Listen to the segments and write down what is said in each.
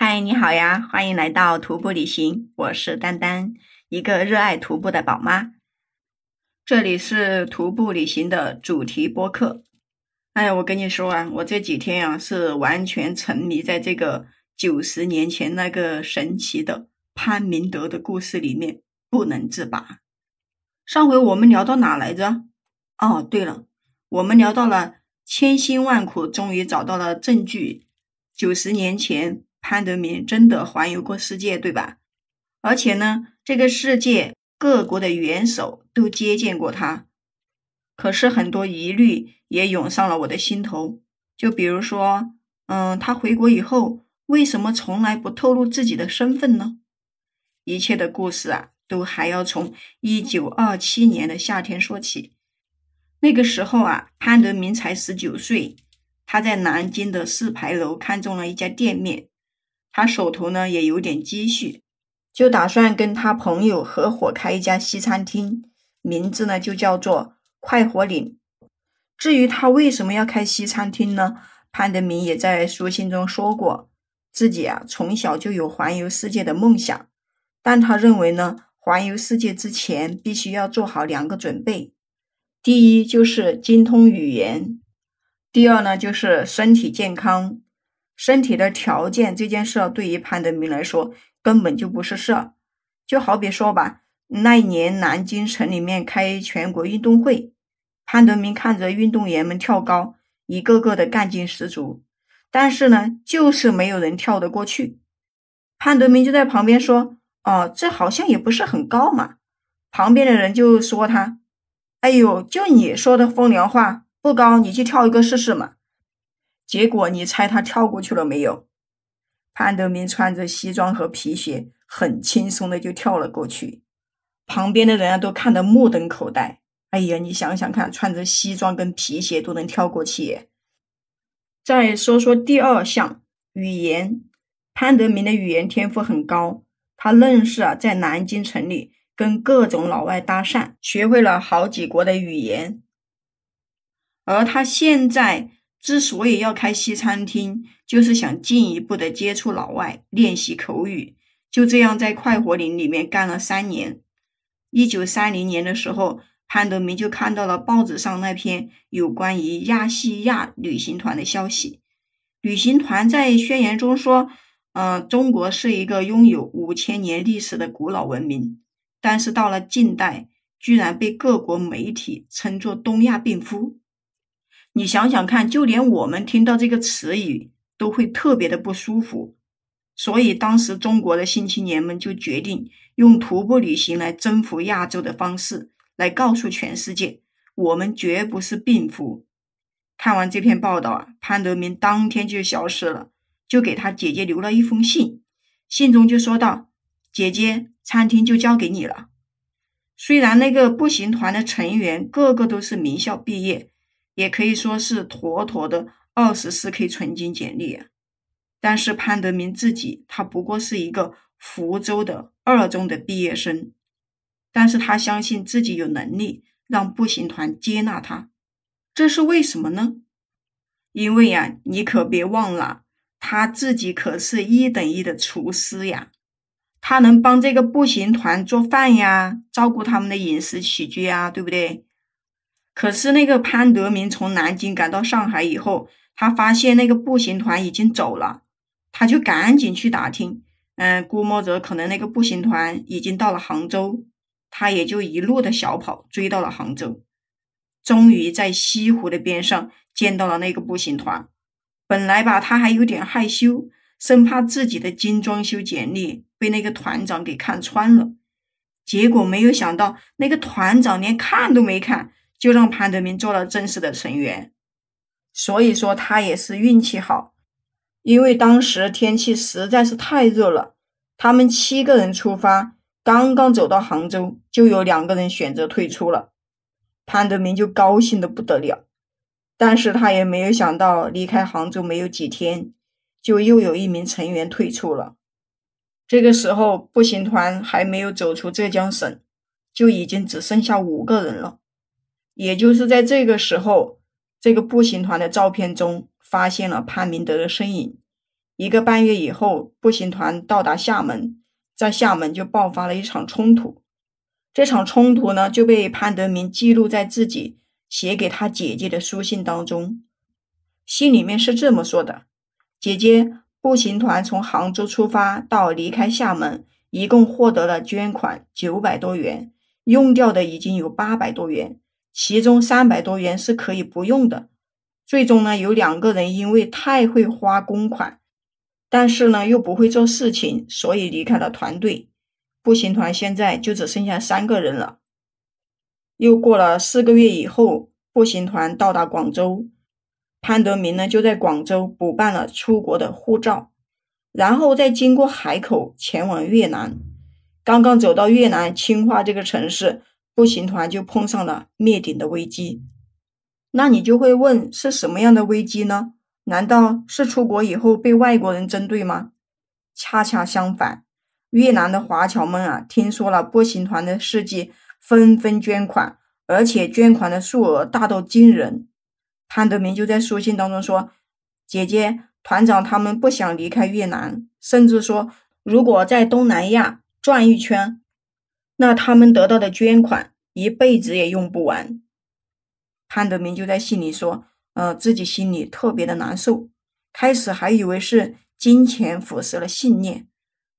嗨，你好呀，欢迎来到徒步旅行，我是丹丹，一个热爱徒步的宝妈。这里是徒步旅行的主题播客。哎呀，我跟你说啊，我这几天啊是完全沉迷在这个九十年前那个神奇的潘明德的故事里面，不能自拔。上回我们聊到哪来着？哦，对了，我们聊到了千辛万苦，终于找到了证据，九十年前。潘德明真的环游过世界，对吧？而且呢，这个世界各国的元首都接见过他。可是很多疑虑也涌上了我的心头，就比如说，嗯，他回国以后为什么从来不透露自己的身份呢？一切的故事啊，都还要从一九二七年的夏天说起。那个时候啊，潘德明才十九岁，他在南京的四牌楼看中了一家店面。他手头呢也有点积蓄，就打算跟他朋友合伙开一家西餐厅，名字呢就叫做快活岭。至于他为什么要开西餐厅呢？潘德明也在书信中说过，自己啊从小就有环游世界的梦想，但他认为呢，环游世界之前必须要做好两个准备，第一就是精通语言，第二呢就是身体健康。身体的条件这件事，对于潘德明来说根本就不是事儿。就好比说吧，那一年南京城里面开全国运动会，潘德明看着运动员们跳高，一个个的干劲十足，但是呢，就是没有人跳得过去。潘德明就在旁边说：“哦，这好像也不是很高嘛。”旁边的人就说他：“哎呦，就你说的风凉话，不高，你去跳一个试试嘛。”结果你猜他跳过去了没有？潘德明穿着西装和皮鞋，很轻松的就跳了过去。旁边的人啊都看得目瞪口呆。哎呀，你想想看，穿着西装跟皮鞋都能跳过去。再说说第二项语言，潘德明的语言天赋很高，他愣是啊在南京城里跟各种老外搭讪，学会了好几国的语言。而他现在。之所以要开西餐厅，就是想进一步的接触老外，练习口语。就这样，在快活林里面干了三年。一九三零年的时候，潘德明就看到了报纸上那篇有关于亚细亚旅行团的消息。旅行团在宣言中说：“嗯，中国是一个拥有五千年历史的古老文明。”但是到了近代，居然被各国媒体称作“东亚病夫”。你想想看，就连我们听到这个词语都会特别的不舒服。所以当时中国的新青年们就决定用徒步旅行来征服亚洲的方式，来告诉全世界，我们绝不是病夫。看完这篇报道啊，潘德明当天就消失了，就给他姐姐留了一封信，信中就说道：“姐姐，餐厅就交给你了。”虽然那个步行团的成员个个都是名校毕业。也可以说是妥妥的二十四 K 纯金简历啊！但是潘德明自己，他不过是一个福州的二中的毕业生，但是他相信自己有能力让步行团接纳他，这是为什么呢？因为呀，你可别忘了，他自己可是一等一的厨师呀，他能帮这个步行团做饭呀，照顾他们的饮食起居呀，对不对？可是那个潘德明从南京赶到上海以后，他发现那个步行团已经走了，他就赶紧去打听，嗯，估摸着可能那个步行团已经到了杭州，他也就一路的小跑追到了杭州，终于在西湖的边上见到了那个步行团。本来吧，他还有点害羞，生怕自己的精装修简历被那个团长给看穿了，结果没有想到，那个团长连看都没看。就让潘德明做了正式的成员，所以说他也是运气好，因为当时天气实在是太热了。他们七个人出发，刚刚走到杭州，就有两个人选择退出了。潘德明就高兴的不得了，但是他也没有想到，离开杭州没有几天，就又有一名成员退出了。这个时候，步行团还没有走出浙江省，就已经只剩下五个人了。也就是在这个时候，这个步行团的照片中发现了潘明德的身影，一个半月以后，步行团到达厦门，在厦门就爆发了一场冲突。这场冲突呢，就被潘德明记录在自己写给他姐姐的书信当中。信里面是这么说的：“姐姐，步行团从杭州出发到离开厦门，一共获得了捐款九百多元，用掉的已经有八百多元，其中三百多元是可以不用的。最终呢，有两个人因为太会花公款，但是呢又不会做事情，所以离开了团队。步行团现在就只剩下三个人了。又过了四个月以后，步行团到达广州。”潘德明呢，就在广州补办了出国的护照，然后再经过海口前往越南。刚刚走到越南清化这个城市，步行团就碰上了灭顶的危机。那你就会问，是什么样的危机呢？难道是出国以后被外国人针对吗？恰恰相反，越南的华侨们啊，听说了步行团的事迹，纷纷捐款，而且捐款的数额大到惊人。潘德明就在书信当中说：“姐姐，团长他们不想离开越南，甚至说，如果在东南亚转一圈，那他们得到的捐款一辈子也用不完。”潘德明就在信里说：“呃，自己心里特别的难受，开始还以为是金钱腐蚀了信念，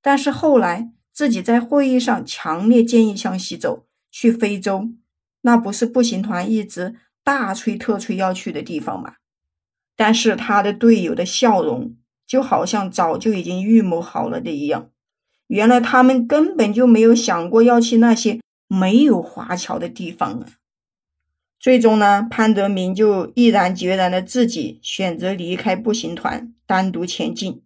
但是后来自己在会议上强烈建议向西走，去非洲，那不是步行团一直。”大吹特吹要去的地方嘛，但是他的队友的笑容就好像早就已经预谋好了的一样。原来他们根本就没有想过要去那些没有华侨的地方啊。最终呢，潘德明就毅然决然的自己选择离开步行团，单独前进。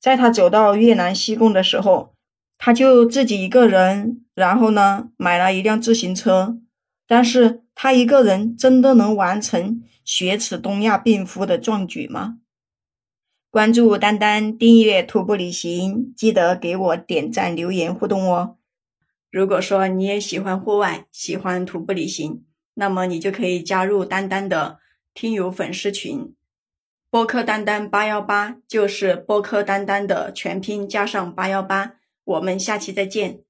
在他走到越南西贡的时候，他就自己一个人，然后呢买了一辆自行车。但是他一个人真的能完成雪耻东亚病夫的壮举吗？关注丹丹，订阅徒步旅行，记得给我点赞、留言互动哦。如果说你也喜欢户外，喜欢徒步旅行，那么你就可以加入丹丹的听友粉丝群，播客丹丹八幺八，就是播客丹丹的全拼加上八幺八。我们下期再见。